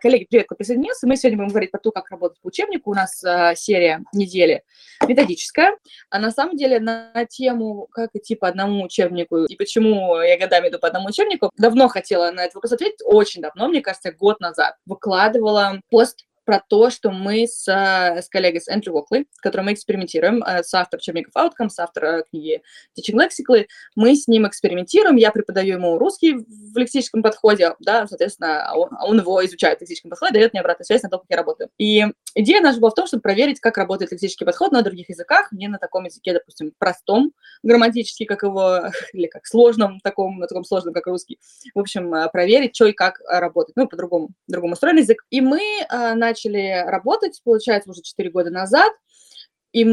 Коллеги, привет, кто присоединился. Мы сегодня будем говорить про то, как работать по учебнику. У нас э, серия недели методическая. А на самом деле на тему, как идти по одному учебнику и почему я годами иду по одному учебнику, давно хотела на этот вопрос ответить, очень давно, мне кажется, год назад. Выкладывала пост про то, что мы с, э, с коллегой, с Эндрю Уокли, с которым мы экспериментируем, э, с автором учебников Outcome, с автором книги Teaching Lexical, мы с ним экспериментируем, я преподаю ему русский в лексическом подходе, да, соответственно, а он, а он его изучает в лексическом подходе, дает мне обратную связь на то, как я работаю. И идея наша была в том, чтобы проверить, как работает лексический подход на других языках, не на таком языке, допустим, простом грамматически, как его, или как сложном, таком, на таком сложном, как русский. В общем, э, проверить, что и как работает, ну, по-другому, другому устроен язык. И мы начали начали работать, получается, уже 4 года назад. И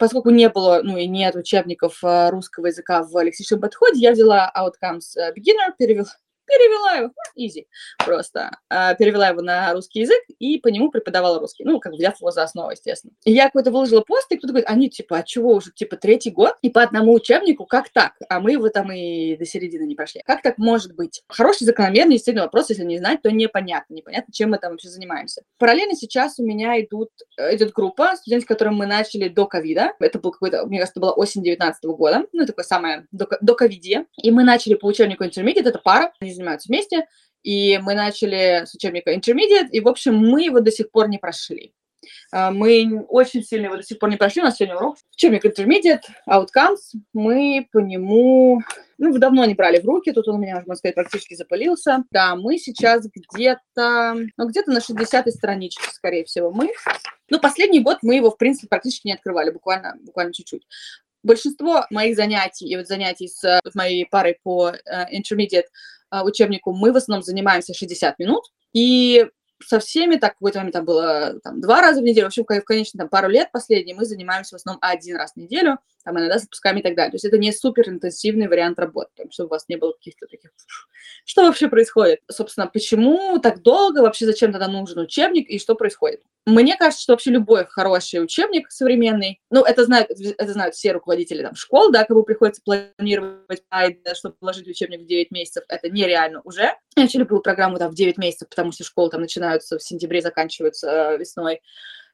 поскольку не было, ну и нет учебников э, русского языка в лексическом подходе, я взяла Outcomes э, Beginner, перевела, перевела его, easy просто, а, перевела его на русский язык и по нему преподавала русский, ну, как взяв его за основу, естественно. И я какой-то выложила пост, и кто-то говорит, они, типа, а чего уже, типа, третий год, и по одному учебнику, как так? А мы его там и до середины не прошли. Как так может быть? Хороший, закономерный, естественно, вопрос, если не знать, то непонятно, непонятно, чем мы там вообще занимаемся. Параллельно сейчас у меня идут, э, идет группа студентов, с которым мы начали до ковида, это был какой-то, мне кажется, это была осень 19 года, ну, такое самое до, до ковиде, и мы начали по учебнику Intermediate, это пара, занимаются вместе, и мы начали с учебника Intermediate, и, в общем, мы его до сих пор не прошли. А, мы очень сильно его до сих пор не прошли, у нас сегодня урок. Учебник Intermediate, Outcomes, мы по нему, ну, давно не брали в руки, тут он у меня, можно сказать, практически запылился. Да, мы сейчас где-то, ну, где-то на 60-й страничке, скорее всего, мы. Ну, последний год мы его, в принципе, практически не открывали, буквально, буквально чуть-чуть. Большинство моих занятий, и вот занятий с, с моей парой по uh, Intermediate uh, учебнику, мы в основном занимаемся 60 минут, и со всеми, так, в какой-то момент там было там, два раза в неделю, в общем, в конечном там, пару лет последние мы занимаемся в основном один раз в неделю, там иногда с отпусками и так далее. То есть это не супер интенсивный вариант работы, там, чтобы у вас не было каких-то таких... Что вообще происходит? Собственно, почему так долго, вообще зачем тогда нужен учебник и что происходит? Мне кажется, что вообще любой хороший учебник современный, ну, это знают, это знают все руководители там, школ, да, кому приходится планировать, чтобы положить учебник в 9 месяцев, это нереально уже. Я вообще люблю программу там в 9 месяцев, потому что школы там начинаются в сентябре, заканчиваются э, весной.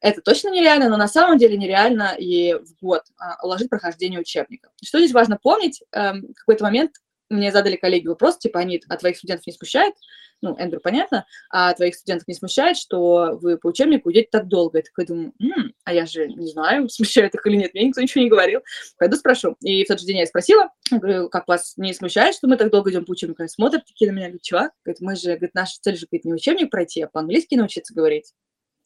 Это точно нереально, но на самом деле нереально и в год а, уложить прохождение учебника. Что здесь важно помнить? Эм, в какой-то момент мне задали коллеги вопрос, типа, они от твоих студентов не смущает, ну, Эндрю, понятно, а твоих студентов не смущает, что вы по учебнику идете так долго. Я такой думаю, М, а я же не знаю, смущает их или нет, мне никто ничего не говорил. Пойду спрошу. И в тот же день я спросила, говорю, как вас не смущает, что мы так долго идем по учебнику? Они смотрят такие на меня, говорят, чувак, говорит, мы же, говорит, наша цель же, говорит, не учебник пройти, а по-английски научиться говорить.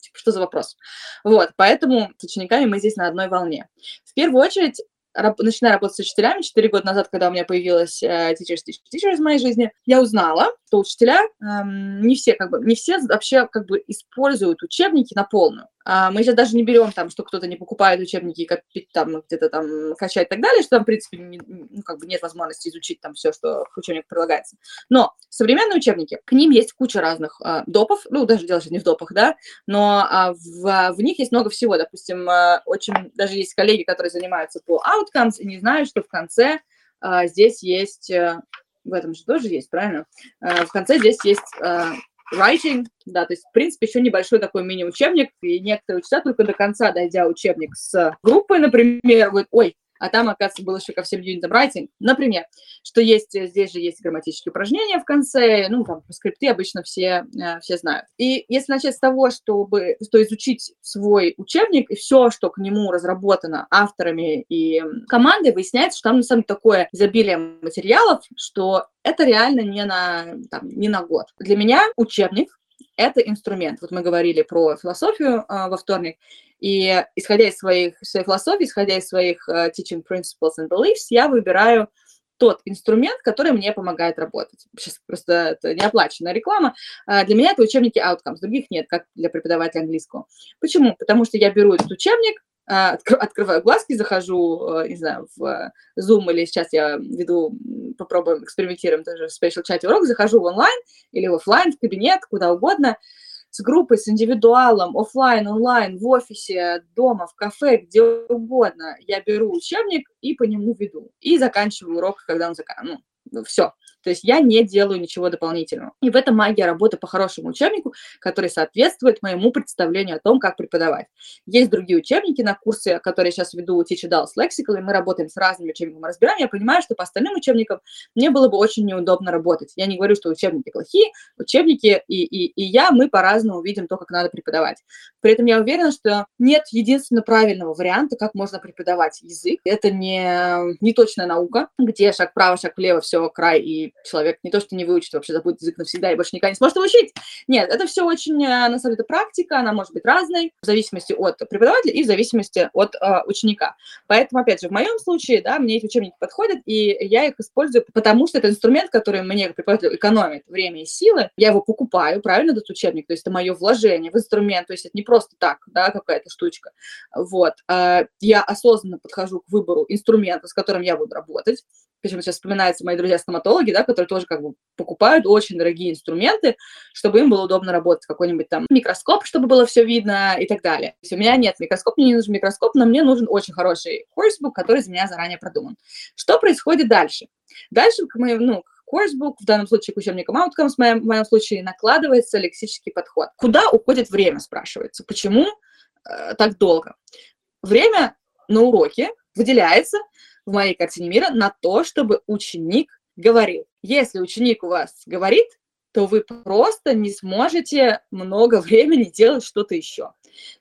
Типа, что за вопрос? Вот, поэтому с учениками мы здесь на одной волне. В первую очередь, раб, начиная работать с учителями, 4 года назад, когда у меня появилась э, Teachers Teachers Teachers в моей жизни, я узнала, что учителя, эм, не все, как бы, не все вообще как бы используют учебники на полную. А мы сейчас даже не берем там, что кто-то не покупает учебники и там где-то там качать и так далее, что там, в принципе, не, ну, как бы нет возможности изучить там все, что в учебник прилагается. Но современные учебники, к ним есть куча разных а, допов, ну, даже дело не в допах, да, но а, в, в них есть много всего. Допустим, а, очень, даже есть коллеги, которые занимаются по outcomes и не знают, что в конце а, здесь есть а, в этом же тоже есть, правильно? А, в конце здесь есть а, writing, да, то есть, в принципе, еще небольшой такой мини-учебник, и некоторые учителя только до конца, дойдя учебник с группой, например, говорят, ой, а там, оказывается, был еще ко всем юнитам writing. Например, что есть, здесь же есть грамматические упражнения в конце, ну, там, скрипты обычно все, э, все знают. И если начать с того, чтобы, что изучить свой учебник и все, что к нему разработано авторами и командой, выясняется, что там, на самом деле, такое изобилие материалов, что это реально не на, там, не на год. Для меня учебник — это инструмент. Вот мы говорили про философию э, во вторник, и исходя из своих, своей философии, исходя из своих uh, teaching principles and beliefs, я выбираю тот инструмент, который мне помогает работать. Сейчас просто это неоплаченная реклама. Uh, для меня это учебники outcomes, других нет, как для преподавателя английского. Почему? Потому что я беру этот учебник, uh, открываю глазки, захожу, не знаю, в Zoom или сейчас я веду, попробуем, экспериментируем тоже в Special Chat урок, захожу в онлайн или в офлайн, в кабинет, куда угодно, с группой, с индивидуалом, офлайн, онлайн, в офисе, дома, в кафе, где угодно. Я беру учебник и по нему веду. И заканчиваю урок, когда он заканчивается. Ну, все. То есть я не делаю ничего дополнительного. И в этом магия работы по хорошему учебнику, который соответствует моему представлению о том, как преподавать. Есть другие учебники на курсе, которые я сейчас веду у Teacher Dallas Lexical, и мы работаем с разными учебниками, разбираем. Я понимаю, что по остальным учебникам мне было бы очень неудобно работать. Я не говорю, что учебники плохие, учебники и, и, и я, мы по-разному видим то, как надо преподавать. При этом я уверена, что нет единственно правильного варианта, как можно преподавать язык. Это не, не точная наука, где шаг вправо, шаг влево, все, край, и человек не то, что не выучит, вообще забудет язык навсегда и больше никогда не сможет его учить. Нет, это все очень, э, на самом деле, практика, она может быть разной в зависимости от преподавателя и в зависимости от э, ученика. Поэтому, опять же, в моем случае, да, мне эти учебники подходят, и я их использую, потому что это инструмент, который мне, как преподавателю, экономит время и силы. Я его покупаю, правильно, этот учебник, то есть это мое вложение в инструмент, то есть это не просто так, да, какая-то штучка. Вот. Э, я осознанно подхожу к выбору инструмента, с которым я буду работать. Почему сейчас вспоминаются мои друзья-стоматологи, да, которые тоже как бы покупают очень дорогие инструменты, чтобы им было удобно работать. Какой-нибудь там микроскоп, чтобы было все видно и так далее. То есть у меня нет микроскопа, мне не нужен микроскоп, но мне нужен очень хороший курсбук, который за меня заранее продуман. Что происходит дальше? Дальше моему, ну, курсбук, в данном случае к учебникам Outcomes, в моем, в моем случае накладывается лексический подход. Куда уходит время, спрашивается. Почему э, так долго? Время на уроке выделяется в моей картине мира на то, чтобы ученик говорил. Если ученик у вас говорит, то вы просто не сможете много времени делать что-то еще.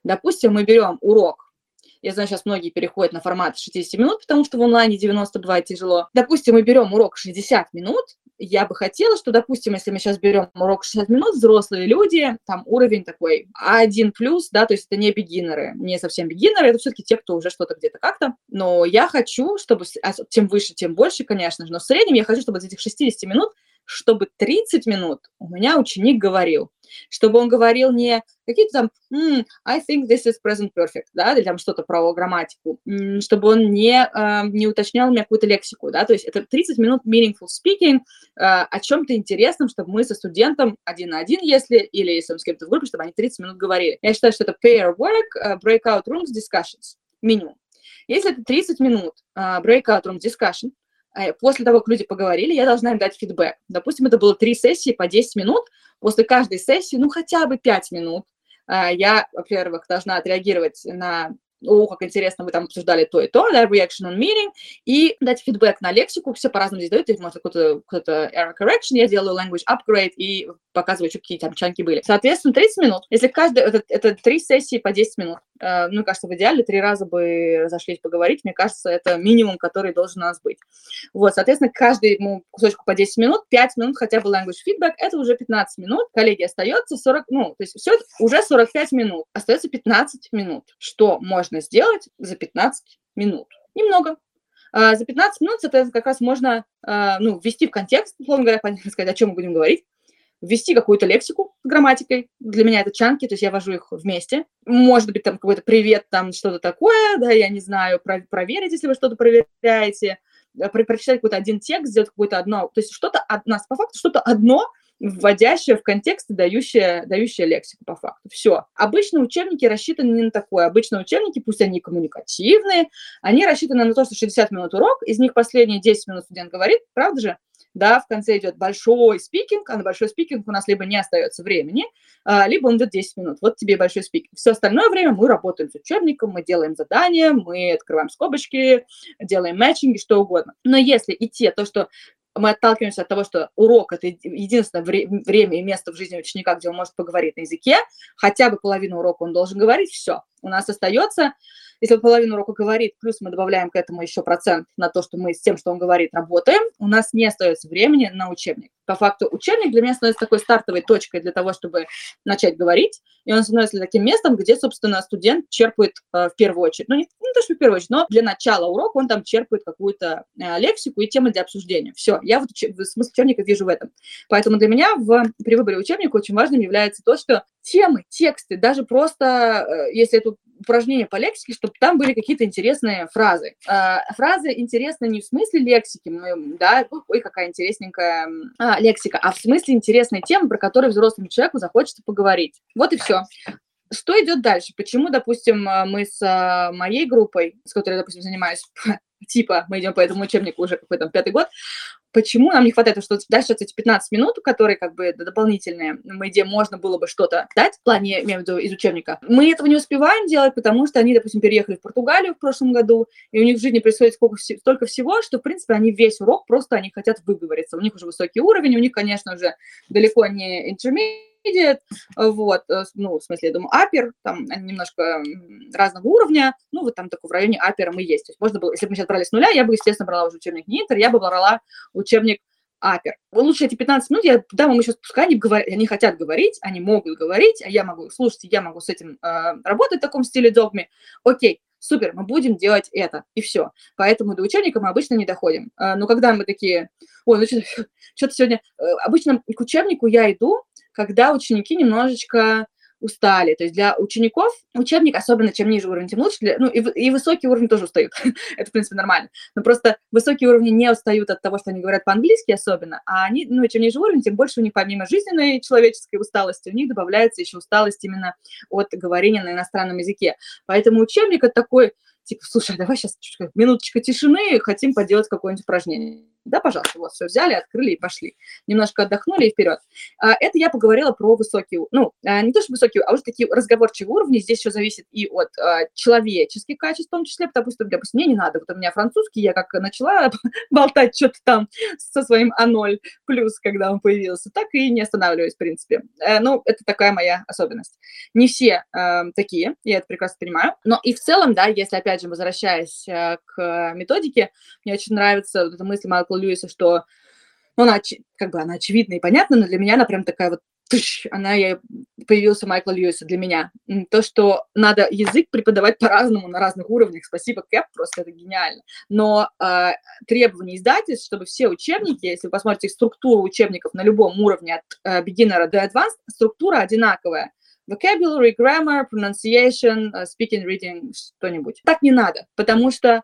Допустим, мы берем урок я знаю, сейчас многие переходят на формат 60 минут, потому что в онлайне 90 бывает тяжело. Допустим, мы берем урок 60 минут, я бы хотела, что, допустим, если мы сейчас берем урок 60 минут, взрослые люди, там уровень такой А1+, да, то есть это не бигинеры, не совсем бигинеры, это все-таки те, кто уже что-то где-то как-то, но я хочу, чтобы, а, тем выше, тем больше, конечно же, но в среднем я хочу, чтобы из этих 60 минут чтобы 30 минут у меня ученик говорил, чтобы он говорил не какие-то там mm, I think this is present perfect, да, или там что-то про грамматику, чтобы он не, э, не уточнял мне какую-то лексику, да, то есть это 30 минут meaningful speaking э, о чем-то интересном, чтобы мы со студентом один на один, если, или если он с кем-то в группе, чтобы они 30 минут говорили. Я считаю, что это pair work, uh, breakout rooms, discussions, минимум. Если это 30 минут breakout room discussion, после того, как люди поговорили, я должна им дать фидбэк. Допустим, это было три сессии по 10 минут. После каждой сессии, ну, хотя бы 5 минут, э, я, во-первых, должна отреагировать на о, как интересно, вы там обсуждали то и то, да, reaction on meeting, и дать фидбэк на лексику, все по-разному здесь дают, может, какой-то, какой-то error correction, я делаю language upgrade и показываю, что какие там чанки были. Соответственно, 30 минут. Если каждый, это, это три сессии по 10 минут. Э, мне кажется, в идеале три раза бы разошлись поговорить, мне кажется, это минимум, который должен у нас быть. Вот, соответственно, каждому кусочку по 10 минут, 5 минут хотя бы language feedback, это уже 15 минут, коллеги, остается 40, ну, то есть все, уже 45 минут, остается 15 минут. Что можно сделать за 15 минут. Немного. А, за 15 минут, соответственно, как раз можно а, ну, ввести в контекст, условно говоря, сказать, о чем мы будем говорить, ввести какую-то лексику с грамматикой. Для меня это чанки, то есть я вожу их вместе. Может быть, там какой-то привет, там что-то такое, да, я не знаю, про- проверить, если вы что-то проверяете, э, про- прочитать какой-то один текст, сделать какое-то одно, то есть что-то, нас по факту что-то одно, вводящая в контекст и дающая, дающая лексику по факту. Все. Обычно учебники рассчитаны не на такое. Обычно учебники, пусть они коммуникативные, они рассчитаны на то, что 60 минут урок, из них последние 10 минут студент говорит, правда же? Да, в конце идет большой спикинг, а на большой спикинг у нас либо не остается времени, а, либо он идет 10 минут. Вот тебе большой спикинг. Все остальное время мы работаем с учебником, мы делаем задания, мы открываем скобочки, делаем матчинги, что угодно. Но если идти то, что мы отталкиваемся от того, что урок – это единственное время и место в жизни ученика, где он может поговорить на языке, хотя бы половину урока он должен говорить, все. У нас остается если он половину урока говорит, плюс мы добавляем к этому еще процент на то, что мы с тем, что он говорит, работаем, у нас не остается времени на учебник. По факту учебник для меня становится такой стартовой точкой для того, чтобы начать говорить, и он становится таким местом, где, собственно, студент черпает э, в первую очередь, ну, не, не то, что в первую очередь, но для начала урока он там черпает какую-то э, лексику и темы для обсуждения. Все, я вот уч- смысл учебника вижу в этом. Поэтому для меня в, при выборе учебника очень важным является то, что темы, тексты, даже просто, э, если это упражнение по лексике, чтобы там были какие-то интересные фразы. Э, фразы интересны не в смысле лексики, да, ой, какая интересненькая а, лексика, а в смысле интересной темы, про которую взрослому человеку захочется поговорить. Вот и все. Что идет дальше? Почему, допустим, э, мы с моей группой, с которой допустим, занимаюсь типа мы идем по этому учебнику уже какой-то пятый год, почему нам не хватает, что дальше эти 15 минут, которые как бы дополнительные, где можно было бы что-то дать, в плане, я имею в виду, из учебника, мы этого не успеваем делать, потому что они, допустим, переехали в Португалию в прошлом году, и у них в жизни происходит сколько, столько всего, что, в принципе, они весь урок просто, они хотят выговориться. У них уже высокий уровень, у них, конечно, уже далеко не intermediate, intermediate, вот, э, ну, в смысле, я думаю, апер, там немножко разного уровня, ну, вот там такой в районе апера мы есть. То есть можно было, если бы мы сейчас брали с нуля, я бы, естественно, брала уже учебник не интер, я бы брала учебник апер. Лучше эти 15 минут, я дам им еще, пускай они, говорят, они хотят говорить, они могут говорить, а я могу слушать, я могу с этим э, работать в таком стиле догме. Окей, супер, мы будем делать это, и все. Поэтому до учебника мы обычно не доходим. Э, но когда мы такие, ой, ну что-то сегодня... Э, обычно к учебнику я иду, когда ученики немножечко устали. То есть для учеников учебник, особенно чем ниже уровень, тем лучше. Для, ну и, и высокие уровни тоже устают. Это, в принципе, нормально. Но просто высокие уровни не устают от того, что они говорят по-английски особенно, а они, ну, чем ниже уровень, тем больше у них помимо жизненной человеческой усталости, у них добавляется еще усталость именно от говорения на иностранном языке. Поэтому учебник это такой, типа, слушай, а давай сейчас минуточка тишины, хотим поделать какое-нибудь упражнение. Да, пожалуйста, вот все взяли, открыли и пошли. Немножко отдохнули и вперед. А, это я поговорила про высокие, ну, а, не то, что высокие, а уже такие разговорчивые уровни. Здесь еще зависит и от а, человеческих качеств в том числе, потому что, допустим, мне не надо. Вот у меня французский, я как начала болтать что-то там со своим А0 плюс, когда он появился, так и не останавливаюсь, в принципе. Э, ну, это такая моя особенность. Не все такие, я это прекрасно понимаю. Но и в целом, да, если, опять же, возвращаясь э, к методике, мне очень нравится вот эта мысль Майкла Льюиса, что ну, она, как бы, она очевидна и понятна, но для меня она прям такая вот она я, появился Майкла Льюиса для меня. То, что надо язык преподавать по-разному на разных уровнях. Спасибо, Кэп, просто это гениально. Но э, требования издательств, чтобы все учебники, если вы посмотрите структуру учебников на любом уровне от э, beginner до advanced, структура одинаковая. Vocabulary, grammar, pronunciation, uh, speaking, reading, что-нибудь. Так не надо, потому что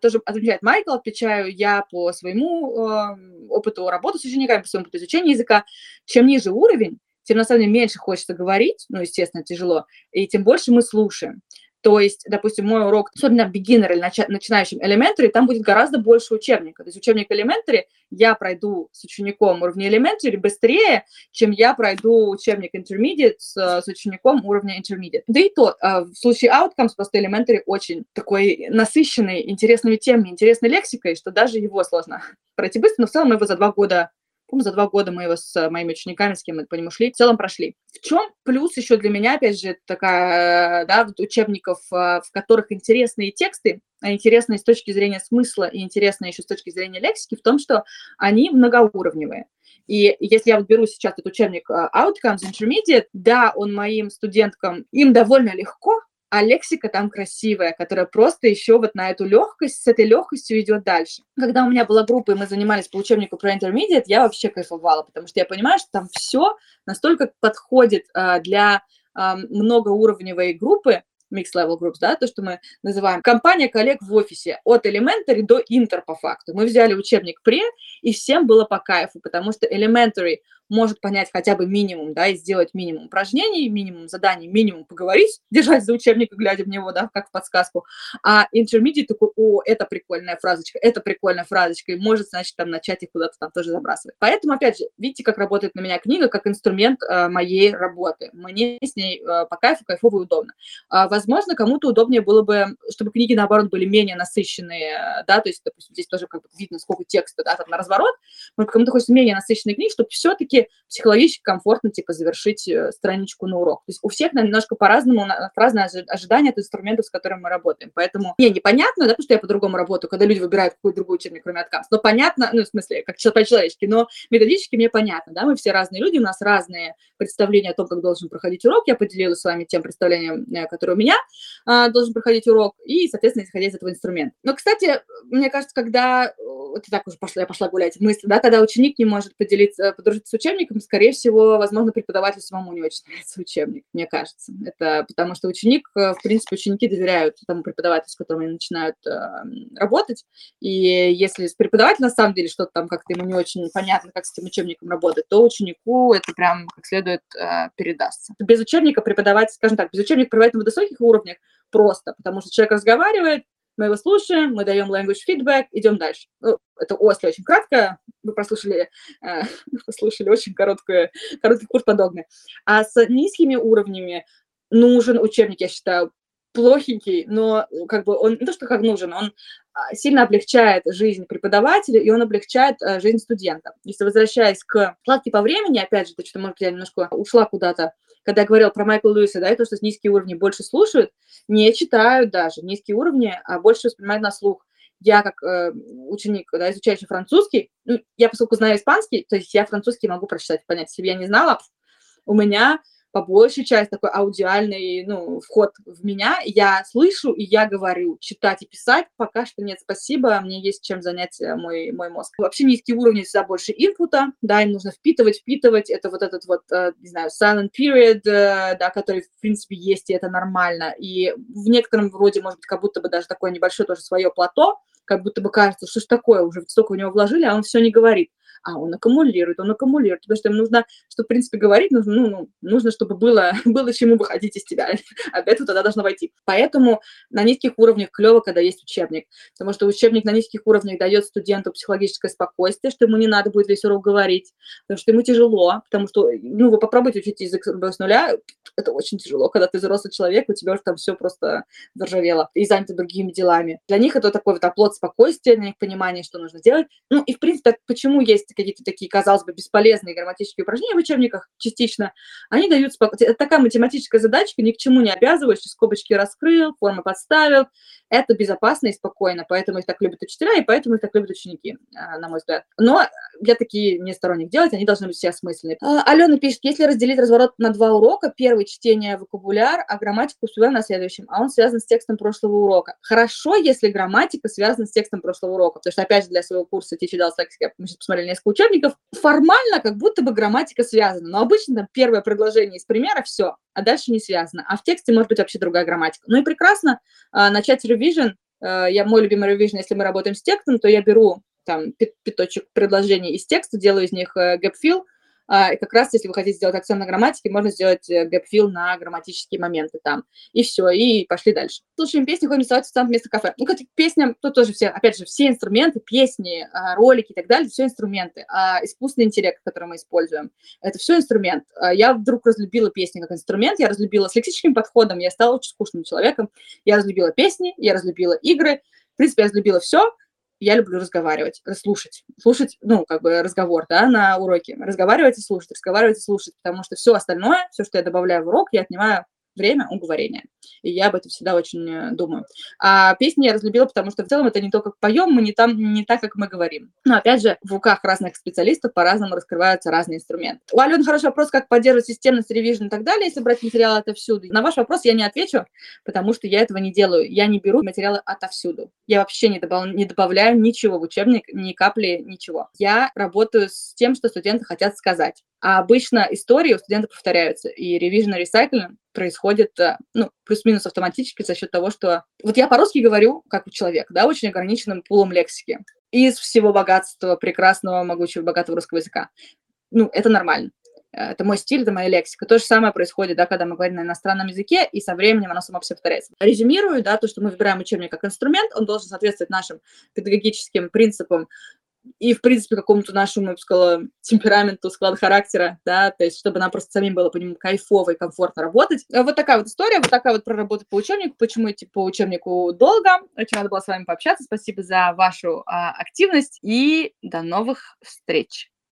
тоже отвечает Майкл, отвечаю я по своему э, опыту работы с учениками, по своему опыту изучения языка. Чем ниже уровень, тем на самом деле меньше хочется говорить, ну, естественно, тяжело, и тем больше мы слушаем. То есть, допустим, мой урок, особенно beginner или начинающим elementary, там будет гораздо больше учебника. То есть учебник elementary я пройду с учеником уровня elementary быстрее, чем я пройду учебник intermediate с, с учеником уровня intermediate. Да и то, а, в случае outcomes просто elementary очень такой насыщенный, интересными темами, интересной лексикой, что даже его сложно пройти быстро, но в целом мы его за два года по-моему, за два года мы его с э, моими учениками, с кем мы по нему шли, в целом прошли. В чем плюс еще для меня, опять же, такая, да, учебников, э, в которых интересные тексты, а интересные с точки зрения смысла и интересные еще с точки зрения лексики, в том, что они многоуровневые. И если я вот беру сейчас этот учебник э, Outcomes Intermediate, да, он моим студенткам, им довольно легко, а лексика там красивая, которая просто еще вот на эту легкость, с этой легкостью идет дальше. Когда у меня была группа, и мы занимались по учебнику про intermediate, я вообще кайфовала, потому что я понимаю, что там все настолько подходит uh, для uh, многоуровневой группы, mixed level groups, да, то, что мы называем компания коллег в офисе от elementary до интер по факту. Мы взяли учебник пре, и всем было по кайфу, потому что elementary может понять хотя бы минимум, да, и сделать минимум упражнений, минимум заданий, минимум поговорить, держать за учебник и глядя в него, да, как в подсказку. А intermediate такой, о, это прикольная фразочка, это прикольная фразочка, и может, значит, там начать их куда-то там тоже забрасывать. Поэтому, опять же, видите, как работает на меня книга, как инструмент э, моей работы. Мне с ней э, по кайфу, кайфово и удобно. А, возможно, кому-то удобнее было бы, чтобы книги, наоборот, были менее насыщенные, да, то есть, допустим, здесь тоже как бы видно, сколько текста, да, там на разворот, но кому-то хочется менее насыщенные книги, чтобы все-таки психологически комфортно, типа, завершить э, страничку на урок. То есть у всех немножко по-разному, разные ожидания от инструментов, с которыми мы работаем. Поэтому мне непонятно, да, потому что я по-другому работаю, когда люди выбирают какой-то другой учебник, кроме отказ. Но понятно, ну, в смысле, как по-человечески, но методически мне понятно, да, мы все разные люди, у нас разные представления о том, как должен проходить урок. Я поделилась с вами тем представлением, э, которое у меня а, должен проходить урок, и, соответственно, исходя из этого инструмента. Но, кстати, мне кажется, когда, вот так уже пошла, я пошла гулять, мысль, да, когда ученик не может поделиться, подружиться с учебником, учебником, скорее всего, возможно, преподавателю самому не очень нравится учебник, мне кажется. Это потому что ученик, э, в принципе, ученики доверяют тому преподавателю, с которым они начинают э, работать. И если преподаватель на самом деле что-то там как-то ему не очень понятно, как с этим учебником работать, то ученику это прям как следует э, передастся. Без учебника преподавать, скажем так, без учебника преподавать на высоких уровнях просто, потому что человек разговаривает, мы его слушаем, мы даем language feedback, идем дальше. Ну, это если очень кратко, вы прослушали, э, послушали очень короткую, короткий курс подобный. А с низкими уровнями нужен учебник, я считаю, плохенький, но как бы он не то, что как нужен, он а, сильно облегчает жизнь преподавателя, и он облегчает а, жизнь студента. Если возвращаясь к складке по времени, опять же, то, что, может, я немножко ушла куда-то, когда я говорила про Майкла Льюиса, да, и то, что низкие уровни больше слушают, не читают даже низкие уровни, а больше воспринимают на слух. Я как э, ученик, да, изучающий французский, ну, я поскольку знаю испанский, то есть я французский могу прочитать, понять. Если бы я не знала, у меня по большей части такой аудиальный ну, вход в меня. Я слышу и я говорю. Читать и писать пока что нет, спасибо. Мне есть чем занять э, мой, мой мозг. Вообще низкие уровни всегда больше инпута, да, им нужно впитывать, впитывать. Это вот этот вот, э, не знаю, silent period, э, да, который, в принципе, есть, и это нормально. И в некотором вроде, может быть, как будто бы даже такое небольшое тоже свое плато, как будто бы кажется, что ж такое, уже столько в него вложили, а он все не говорит а он аккумулирует, он аккумулирует, потому что им нужно, чтобы, в принципе, говорить, нужно, ну, ну, нужно чтобы было, было чему выходить из тебя, а этого тогда должно войти. Поэтому на низких уровнях клево, когда есть учебник, потому что учебник на низких уровнях дает студенту психологическое спокойствие, что ему не надо будет весь урок говорить, потому что ему тяжело, потому что, ну, вы попробуйте учить язык с нуля, это очень тяжело, когда ты взрослый человек, у тебя уже там все просто заржавело и занято другими делами. Для них это такой вот оплот спокойствия, для них понимание, что нужно делать. Ну, и, в принципе, почему есть какие-то такие, казалось бы, бесполезные грамматические упражнения в учебниках частично, они дают спокойствие. Это такая математическая задачка, ни к чему не обязывающая, скобочки раскрыл, формы подставил. Это безопасно и спокойно, поэтому их так любят учителя, и поэтому их так любят ученики, а, на мой взгляд. Но я такие не сторонник делать, они должны быть все осмысленные. А, Алена пишет, если разделить разворот на два урока, первый чтение вокабуляр, а грамматику усвоим на следующем, а он связан с текстом прошлого урока. Хорошо, если грамматика связана с текстом прошлого урока, потому что, опять же, для своего курса Teach Adult Lexic, мы сейчас посмотрели несколько учебников, формально как будто бы грамматика связана, но обычно там первое предложение из примера, все, а дальше не связано. А в тексте может быть вообще другая грамматика. Ну и прекрасно э, начать revision. Э, я, мой любимый revision, если мы работаем с текстом, то я беру там пяточек предложений из текста, делаю из них э, gap а, и как раз, если вы хотите сделать акцент на грамматике, можно сделать гэпфил на грамматические моменты там. И все, и пошли дальше. Слушаем песни, ходим рисовать в вместо кафе. Ну, кстати, песня, тут тоже все, опять же, все инструменты, песни, а, ролики и так далее, все инструменты. А искусственный интеллект, который мы используем, это все инструмент. А я вдруг разлюбила песни как инструмент, я разлюбила с лексическим подходом, я стала очень скучным человеком. Я разлюбила песни, я разлюбила игры, в принципе, я разлюбила все, я люблю разговаривать, слушать, слушать, ну, как бы разговор, да, на уроке, разговаривать и слушать, разговаривать и слушать, потому что все остальное, все, что я добавляю в урок, я отнимаю время уговорения. И я об этом всегда очень э, думаю. А песни я разлюбила, потому что в целом это не то, как поем, мы не, там, не так, как мы говорим. Но опять же, в руках разных специалистов по-разному раскрываются разные инструменты. У Алены хороший вопрос, как поддерживать системность, ревизион и так далее, если брать материалы отовсюду. На ваш вопрос я не отвечу, потому что я этого не делаю. Я не беру материалы отовсюду. Я вообще не, добав... не добавляю ничего в учебник, ни капли, ничего. Я работаю с тем, что студенты хотят сказать. А обычно истории у студентов повторяются, и revision и recycling происходит, э, ну, плюс-минус автоматически за счет того, что... Вот я по-русски говорю, как человек, да, очень ограниченным пулом лексики. Из всего богатства прекрасного, могучего, богатого русского языка. Ну, это нормально. Это мой стиль, это моя лексика. То же самое происходит, да, когда мы говорим на иностранном языке, и со временем оно само все повторяется. Резюмирую, да, то, что мы выбираем учебник как инструмент, он должен соответствовать нашим педагогическим принципам и, в принципе, какому-то нашему, я бы сказала, темпераменту, складу характера, да, то есть, чтобы нам просто самим было по нему кайфово и комфортно работать. А вот такая вот история, вот такая вот проработка по учебнику, почему идти по учебнику долго. Очень рада была с вами пообщаться, спасибо за вашу а, активность и до новых встреч.